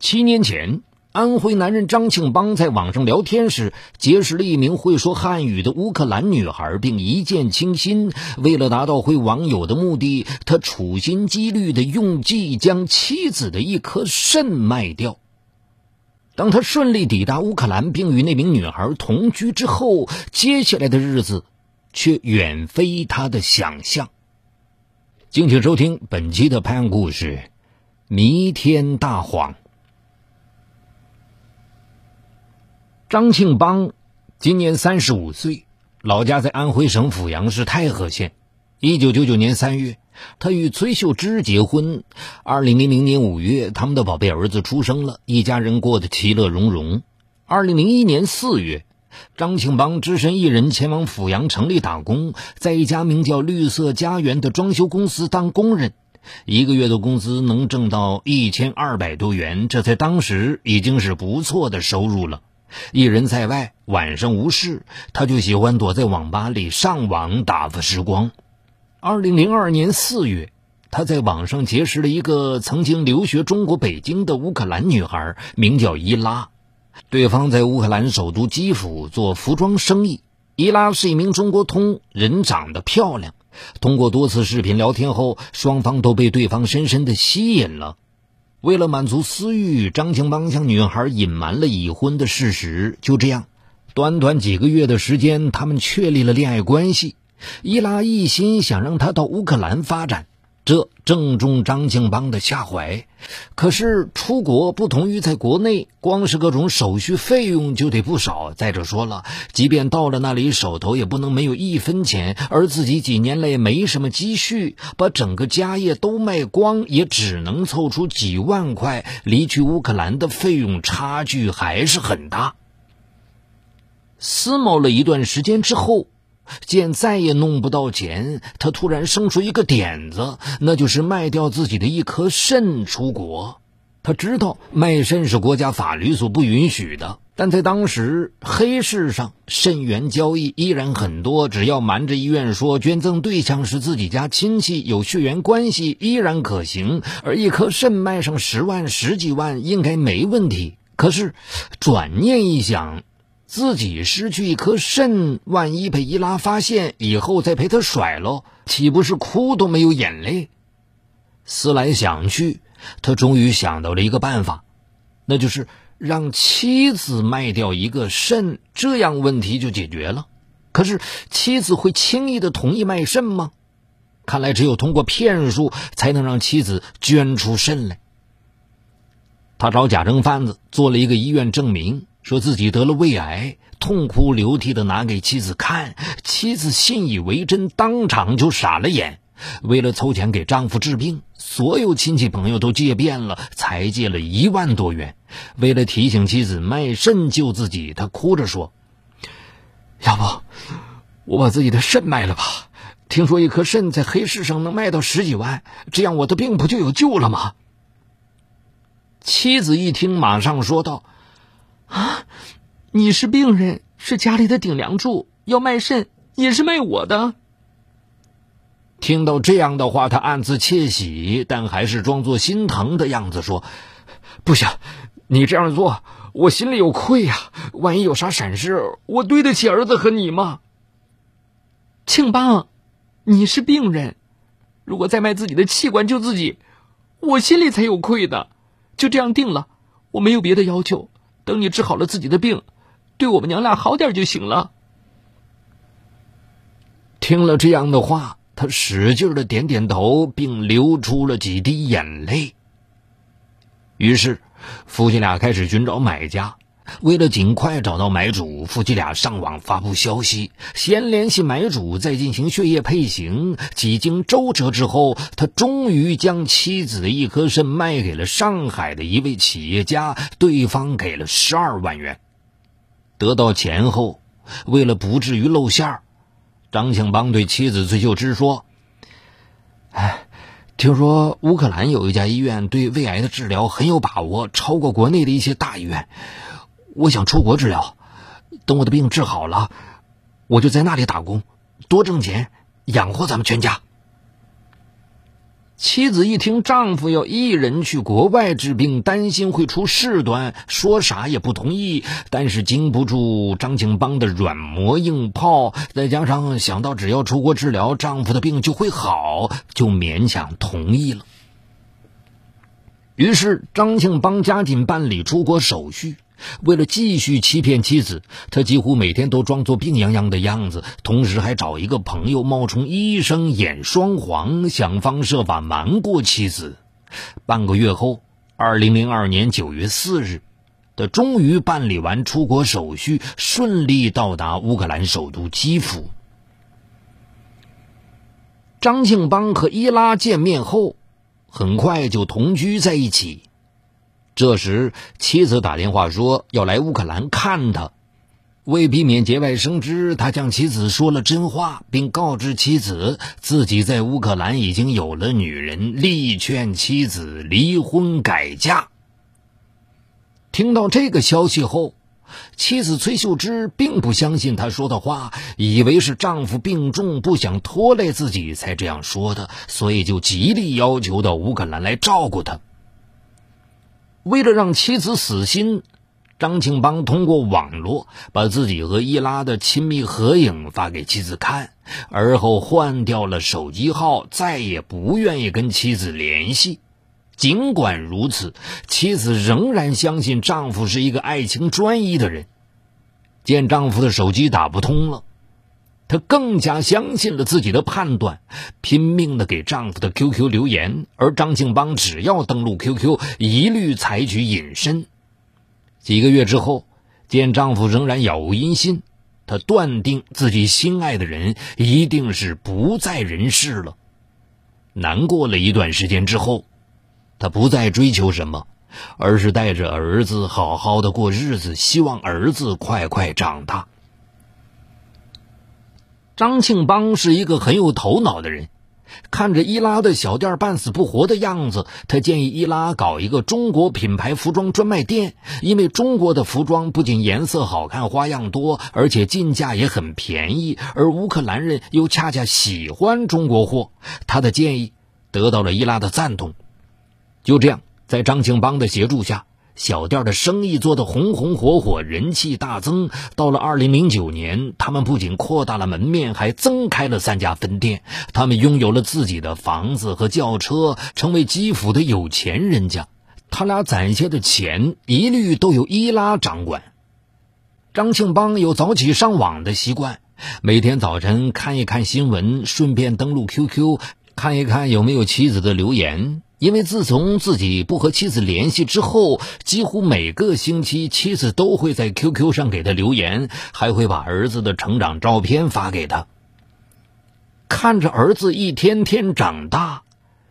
七年前，安徽男人张庆邦在网上聊天时结识了一名会说汉语的乌克兰女孩，并一见倾心。为了达到会网友的目的，他处心积虑地用计将妻子的一颗肾卖掉。当他顺利抵达乌克兰，并与那名女孩同居之后，接下来的日子却远非他的想象。敬请收听本期的拍案故事《弥天大谎》。张庆邦今年三十五岁，老家在安徽省阜阳市太和县。一九九九年三月，他与崔秀芝结婚。二零零零年五月，他们的宝贝儿子出生了，一家人过得其乐融融。二零零一年四月，张庆邦只身一人前往阜阳城里打工，在一家名叫“绿色家园”的装修公司当工人，一个月的工资能挣到一千二百多元，这在当时已经是不错的收入了。一人在外，晚上无事，他就喜欢躲在网吧里上网打发时光。二零零二年四月，他在网上结识了一个曾经留学中国北京的乌克兰女孩，名叫伊拉。对方在乌克兰首都基辅做服装生意。伊拉是一名中国通，人长得漂亮。通过多次视频聊天后，双方都被对方深深的吸引了。为了满足私欲，张庆邦向女孩隐瞒了已婚的事实。就这样，短短几个月的时间，他们确立了恋爱关系。伊拉一心想让他到乌克兰发展，这正中张庆邦的下怀。可是出国不同于在国内，光是各种手续费用就得不少。再者说了，即便到了那里，手头也不能没有一分钱。而自己几年内没什么积蓄，把整个家业都卖光，也只能凑出几万块。离去乌克兰的费用差距还是很大。思谋了一段时间之后。见再也弄不到钱，他突然生出一个点子，那就是卖掉自己的一颗肾出国。他知道卖肾是国家法律所不允许的，但在当时黑市上肾源交易依然很多，只要瞒着医院说捐赠对象是自己家亲戚，有血缘关系，依然可行。而一颗肾卖上十万、十几万应该没问题。可是转念一想。自己失去一颗肾，万一被伊拉发现以后再陪他甩了，岂不是哭都没有眼泪？思来想去，他终于想到了一个办法，那就是让妻子卖掉一个肾，这样问题就解决了。可是妻子会轻易的同意卖肾吗？看来只有通过骗术才能让妻子捐出肾来。他找假证贩子做了一个医院证明。说自己得了胃癌，痛哭流涕的拿给妻子看，妻子信以为真，当场就傻了眼。为了凑钱给丈夫治病，所有亲戚朋友都借遍了，才借了一万多元。为了提醒妻子卖肾救自己，他哭着说：“要不我把自己的肾卖了吧？听说一颗肾在黑市上能卖到十几万，这样我的病不就有救了吗？”妻子一听，马上说道。啊！你是病人，是家里的顶梁柱，要卖肾也是卖我的。听到这样的话，他暗自窃喜，但还是装作心疼的样子说：“不行，你这样做，我心里有愧呀。万一有啥闪失，我对得起儿子和你吗？”庆邦，你是病人，如果再卖自己的器官救自己，我心里才有愧的。就这样定了，我没有别的要求。等你治好了自己的病，对我们娘俩好点就行了。听了这样的话，他使劲的点点头，并流出了几滴眼泪。于是，夫妻俩开始寻找买家。为了尽快找到买主，夫妻俩上网发布消息，先联系买主，再进行血液配型。几经周折之后，他终于将妻子的一颗肾卖给了上海的一位企业家，对方给了十二万元。得到钱后，为了不至于露馅儿，张庆邦对妻子崔秀芝说：“哎，听说乌克兰有一家医院对胃癌的治疗很有把握，超过国内的一些大医院。”我想出国治疗，等我的病治好了，我就在那里打工，多挣钱养活咱们全家。妻子一听丈夫要一人去国外治病，担心会出事端，说啥也不同意。但是经不住张庆邦的软磨硬泡，再加上想到只要出国治疗，丈夫的病就会好，就勉强同意了。于是张庆邦加紧办理出国手续。为了继续欺骗妻子，他几乎每天都装作病殃殃的样子，同时还找一个朋友冒充医生演双簧，想方设法瞒过妻子。半个月后，二零零二年九月四日，他终于办理完出国手续，顺利到达乌克兰首都基辅。张庆邦和伊拉见面后，很快就同居在一起。这时，妻子打电话说要来乌克兰看他。为避免节外生枝，他向妻子说了真话，并告知妻子自己在乌克兰已经有了女人，力劝妻子离婚改嫁。听到这个消息后，妻子崔秀芝并不相信他说的话，以为是丈夫病重，不想拖累自己才这样说的，所以就极力要求到乌克兰来照顾他。为了让妻子死心，张庆邦通过网络把自己和伊拉的亲密合影发给妻子看，而后换掉了手机号，再也不愿意跟妻子联系。尽管如此，妻子仍然相信丈夫是一个爱情专一的人。见丈夫的手机打不通了。她更加相信了自己的判断，拼命的给丈夫的 QQ 留言，而张庆邦只要登录 QQ，一律采取隐身。几个月之后，见丈夫仍然杳无音信，她断定自己心爱的人一定是不在人世了。难过了一段时间之后，她不再追求什么，而是带着儿子好好的过日子，希望儿子快快长大。张庆邦是一个很有头脑的人，看着伊拉的小店半死不活的样子，他建议伊拉搞一个中国品牌服装专卖店，因为中国的服装不仅颜色好看、花样多，而且进价也很便宜，而乌克兰人又恰恰喜欢中国货。他的建议得到了伊拉的赞同。就这样，在张庆邦的协助下。小店的生意做得红红火火，人气大增。到了二零零九年，他们不仅扩大了门面，还增开了三家分店。他们拥有了自己的房子和轿车，成为基辅的有钱人家。他俩攒下的钱一律都由伊拉掌管。张庆邦有早起上网的习惯，每天早晨看一看新闻，顺便登录 QQ，看一看有没有妻子的留言。因为自从自己不和妻子联系之后，几乎每个星期妻子都会在 QQ 上给他留言，还会把儿子的成长照片发给他。看着儿子一天天长大，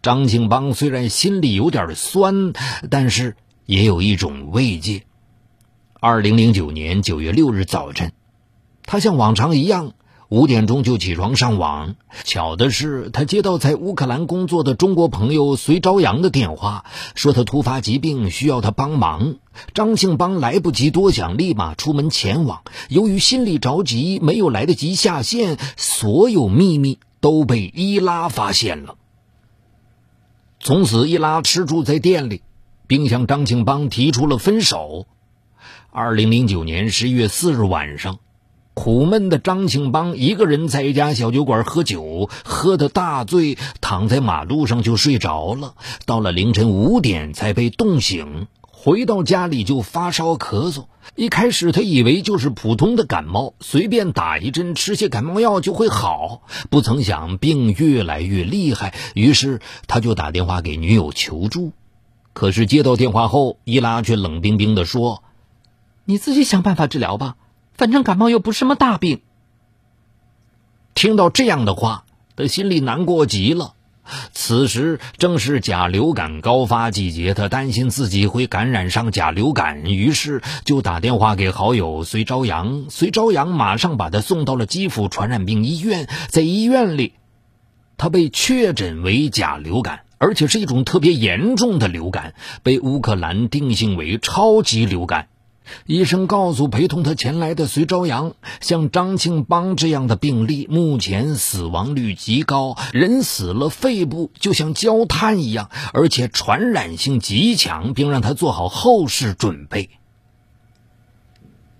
张庆邦虽然心里有点酸，但是也有一种慰藉。二零零九年九月六日早晨，他像往常一样。五点钟就起床上网，巧的是，他接到在乌克兰工作的中国朋友隋朝阳的电话，说他突发疾病需要他帮忙。张庆邦来不及多想，立马出门前往。由于心里着急，没有来得及下线，所有秘密都被伊拉发现了。从此，伊拉吃住在店里，并向张庆邦提出了分手。二零零九年十一月四日晚上。苦闷的张庆邦一个人在一家小酒馆喝酒，喝得大醉，躺在马路上就睡着了。到了凌晨五点才被冻醒，回到家里就发烧咳嗽。一开始他以为就是普通的感冒，随便打一针吃些感冒药就会好。不曾想病越来越厉害，于是他就打电话给女友求助。可是接到电话后，伊拉却冷冰冰地说：“你自己想办法治疗吧。”反正感冒又不是什么大病。听到这样的话，他心里难过极了。此时正是甲流感高发季节，他担心自己会感染上甲流感，于是就打电话给好友隋朝阳。隋朝阳马上把他送到了基辅传染病医院。在医院里，他被确诊为甲流感，而且是一种特别严重的流感，被乌克兰定性为超级流感。医生告诉陪同他前来的隋朝阳，像张庆邦这样的病例，目前死亡率极高，人死了肺部就像焦炭一样，而且传染性极强，并让他做好后事准备。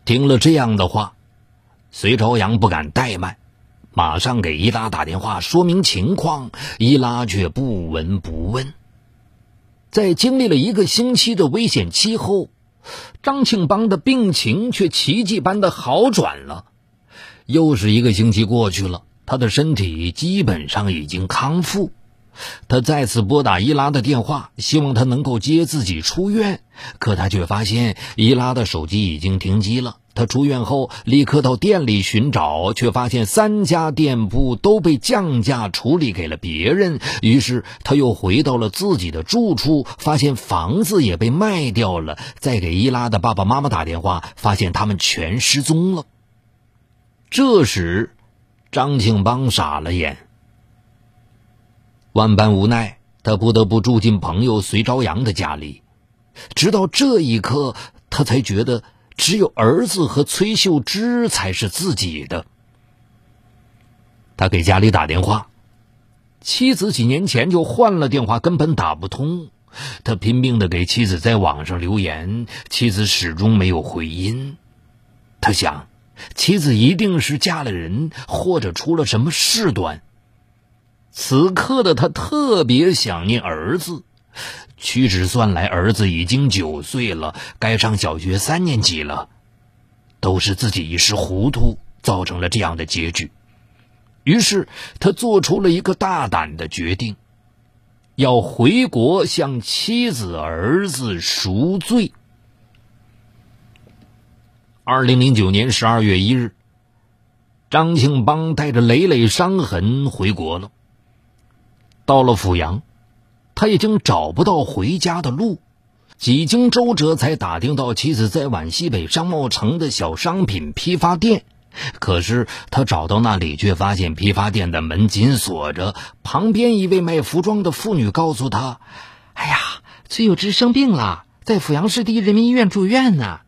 听了这样的话，隋朝阳不敢怠慢，马上给伊拉打电话说明情况，伊拉却不闻不问。在经历了一个星期的危险期后。张庆邦的病情却奇迹般的好转了，又是一个星期过去了，他的身体基本上已经康复。他再次拨打伊拉的电话，希望他能够接自己出院，可他却发现伊拉的手机已经停机了。他出院后立刻到店里寻找，却发现三家店铺都被降价处理给了别人。于是他又回到了自己的住处，发现房子也被卖掉了。再给伊拉的爸爸妈妈打电话，发现他们全失踪了。这时，张庆邦傻了眼，万般无奈，他不得不住进朋友隋朝阳的家里。直到这一刻，他才觉得。只有儿子和崔秀芝才是自己的。他给家里打电话，妻子几年前就换了电话，根本打不通。他拼命的给妻子在网上留言，妻子始终没有回音。他想，妻子一定是嫁了人，或者出了什么事端。此刻的他特别想念儿子。屈指算来，儿子已经九岁了，该上小学三年级了。都是自己一时糊涂，造成了这样的结局。于是他做出了一个大胆的决定，要回国向妻子、儿子赎罪。二零零九年十二月一日，张庆邦带着累累伤痕回国了。到了阜阳。他已经找不到回家的路，几经周折才打听到妻子在皖西北商贸城的小商品批发店。可是他找到那里，却发现批发店的门紧锁着。旁边一位卖服装的妇女告诉他：“哎呀，崔有芝生病了，在阜阳市第一人民医院住院呢。”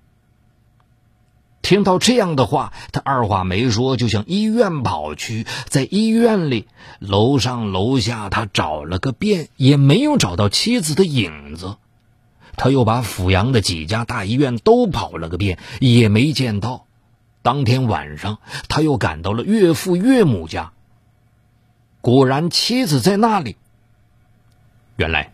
听到这样的话，他二话没说就向医院跑去。在医院里，楼上楼下他找了个遍，也没有找到妻子的影子。他又把阜阳的几家大医院都跑了个遍，也没见到。当天晚上，他又赶到了岳父岳母家。果然，妻子在那里。原来，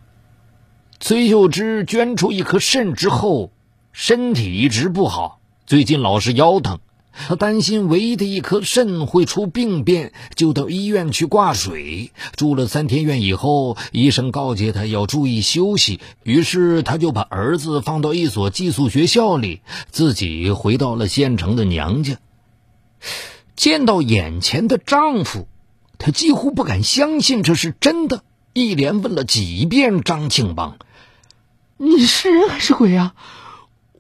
崔秀芝捐出一颗肾之后，身体一直不好。最近老是腰疼，他担心唯一的一颗肾会出病变，就到医院去挂水。住了三天院以后，医生告诫他要注意休息，于是他就把儿子放到一所寄宿学校里，自己回到了县城的娘家。见到眼前的丈夫，她几乎不敢相信这是真的，一连问了几遍张庆邦：“你是人还是鬼啊？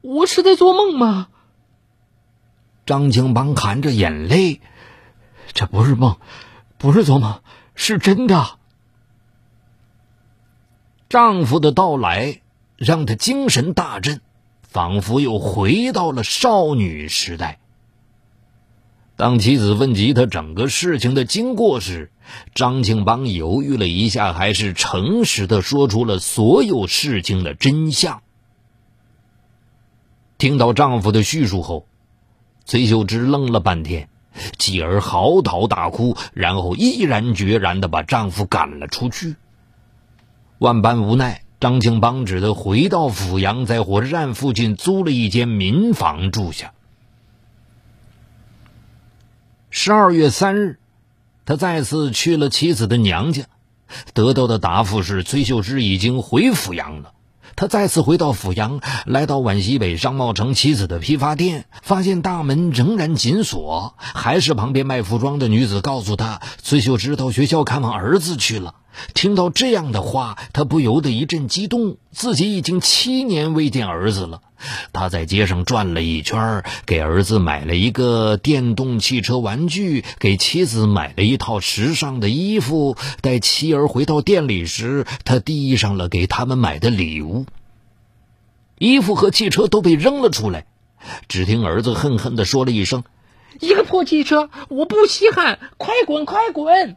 我是在做梦吗？”张庆邦含着眼泪：“这不是梦，不是做梦，是真的。”丈夫的到来让她精神大振，仿佛又回到了少女时代。当妻子问及他整个事情的经过时，张庆邦犹豫了一下，还是诚实的说出了所有事情的真相。听到丈夫的叙述后。崔秀芝愣了半天，继而嚎啕大哭，然后毅然决然的把丈夫赶了出去。万般无奈，张庆邦只得回到阜阳，在火车站附近租了一间民房住下。十二月三日，他再次去了妻子的娘家，得到的答复是崔秀芝已经回阜阳了。他再次回到阜阳，来到皖西北商贸城妻子的批发店，发现大门仍然紧锁，还是旁边卖服装的女子告诉他，崔秀芝到学校看望儿子去了。听到这样的话，他不由得一阵激动，自己已经七年未见儿子了。他在街上转了一圈，给儿子买了一个电动汽车玩具，给妻子买了一套时尚的衣服。待妻儿回到店里时，他递上了给他们买的礼物。衣服和汽车都被扔了出来，只听儿子恨恨地说了一声：“一个破汽车，我不稀罕，快滚，快滚！”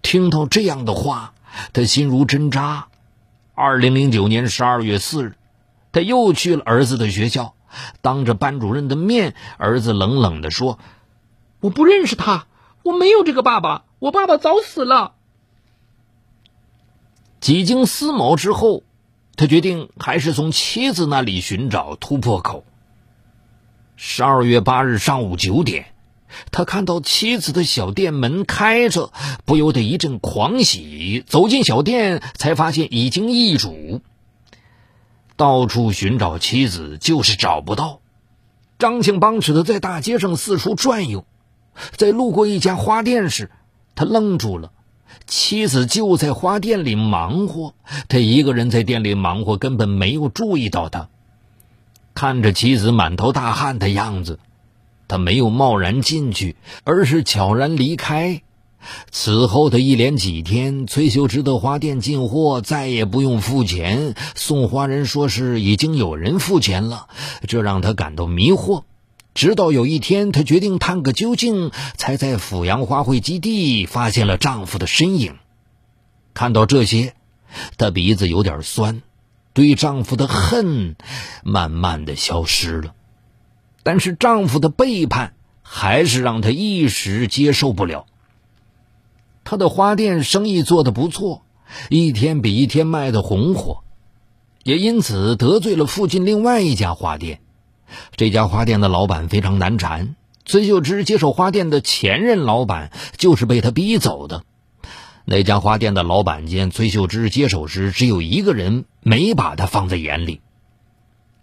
听到这样的话，他心如针扎。二零零九年十二月四日，他又去了儿子的学校，当着班主任的面，儿子冷冷地说：“我不认识他，我没有这个爸爸，我爸爸早死了。”几经思谋之后，他决定还是从妻子那里寻找突破口。十二月八日上午九点，他看到妻子的小店门开着，不由得一阵狂喜。走进小店，才发现已经易主。到处寻找妻子，就是找不到。张庆邦只得在大街上四处转悠，在路过一家花店时，他愣住了。妻子就在花店里忙活，他一个人在店里忙活，根本没有注意到他。看着妻子满头大汗的样子，他没有贸然进去，而是悄然离开。此后的一连几天，崔秀芝的花店进货再也不用付钱，送花人说是已经有人付钱了，这让他感到迷惑。直到有一天，她决定探个究竟，才在阜阳花卉基地发现了丈夫的身影。看到这些，她鼻子有点酸，对丈夫的恨慢慢的消失了。但是丈夫的背叛还是让她一时接受不了。他的花店生意做得不错，一天比一天卖得红火，也因此得罪了附近另外一家花店。这家花店的老板非常难缠，崔秀芝接手花店的前任老板就是被他逼走的。那家花店的老板见崔秀芝接手时只有一个人，没把他放在眼里。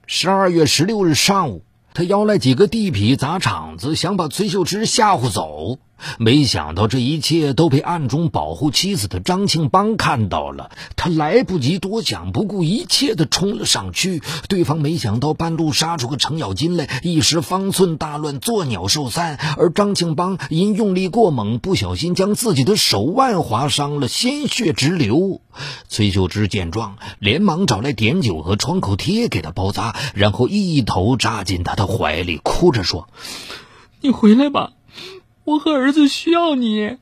十二月十六日上午，他邀来几个地痞砸场子，想把崔秀芝吓唬走。没想到这一切都被暗中保护妻子的张庆邦看到了，他来不及多想，不顾一切的冲了上去。对方没想到半路杀出个程咬金来，一时方寸大乱，作鸟兽散。而张庆邦因用力过猛，不小心将自己的手腕划伤了，鲜血直流。崔秀芝见状，连忙找来碘酒和创口贴给他包扎，然后一头扎进他的怀里，哭着说：“你回来吧。”我和儿子需要你。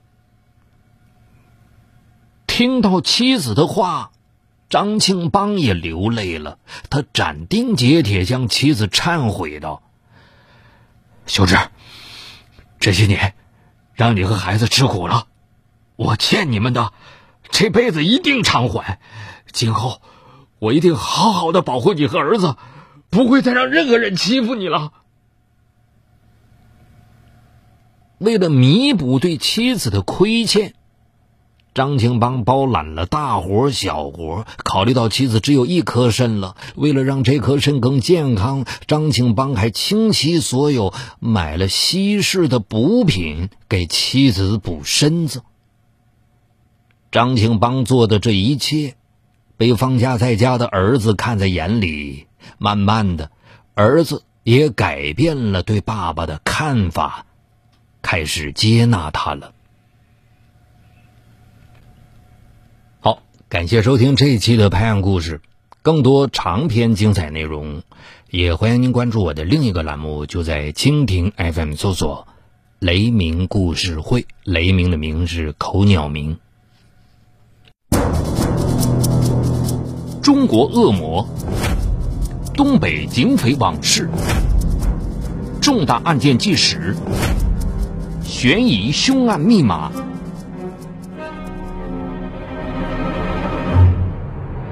听到妻子的话，张庆邦也流泪了。他斩钉截铁向妻子忏悔道：“秀芝，这些年让你和孩子吃苦了，我欠你们的，这辈子一定偿还。今后我一定好好的保护你和儿子，不会再让任何人欺负你了。”为了弥补对妻子的亏欠，张庆邦包揽了大活小活。考虑到妻子只有一颗肾了，为了让这颗肾更健康，张庆邦还倾其所有买了西式的补品给妻子补身子。张庆邦做的这一切，被放假在家的儿子看在眼里，慢慢的，儿子也改变了对爸爸的看法。开始接纳他了。好，感谢收听这一期的《拍案故事》，更多长篇精彩内容，也欢迎您关注我的另一个栏目，就在蜻蜓 FM 搜索“雷鸣故事会”，雷鸣的鸣是口鸟鸣。中国恶魔，东北警匪往事，重大案件纪实。悬疑凶案密码，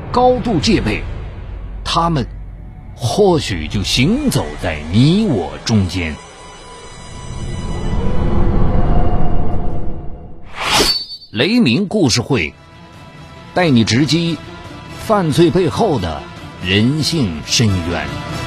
高度戒备，他们或许就行走在你我中间。雷鸣故事会带你直击犯罪背后的人性深渊。